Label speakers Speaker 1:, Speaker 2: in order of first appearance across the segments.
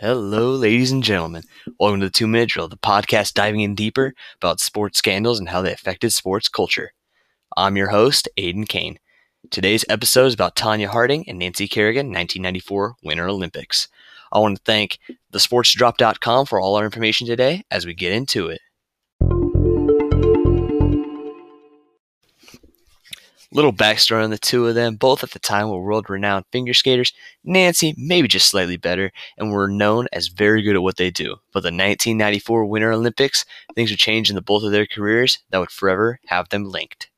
Speaker 1: Hello, ladies and gentlemen. Welcome to the Two Minute Drill, the podcast diving in deeper about sports scandals and how they affected sports culture. I'm your host, Aiden Kane. Today's episode is about Tonya Harding and Nancy Kerrigan, 1994 Winter Olympics. I want to thank thesportsdrop.com for all our information today as we get into it. Little backstory on the two of them. Both at the time were world renowned figure skaters. Nancy, maybe just slightly better, and were known as very good at what they do. But the 1994 Winter Olympics, things would change in the both of their careers that would forever have them linked.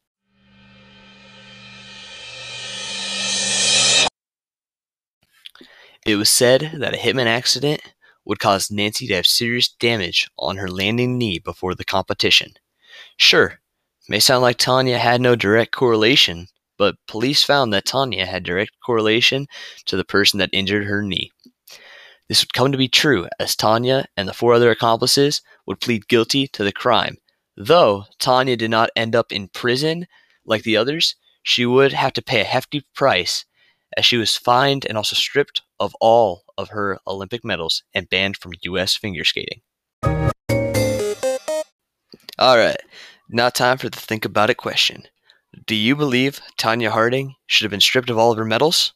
Speaker 1: It was said that a hitman accident would cause Nancy to have serious damage on her landing knee before the competition. Sure, may sound like Tonya had no direct correlation, but police found that Tonya had direct correlation to the person that injured her knee. This would come to be true as Tonya and the four other accomplices would plead guilty to the crime. Though Tonya did not end up in prison like the others, she would have to pay a hefty price as she was fined and also stripped of all of her Olympic medals and banned from U.S. figure skating. All right, now time for the think about it question. Do you believe Tonya Harding should have been stripped of all of her medals?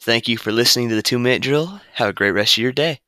Speaker 1: Thank you for listening to the two minute drill. Have a great rest of your day.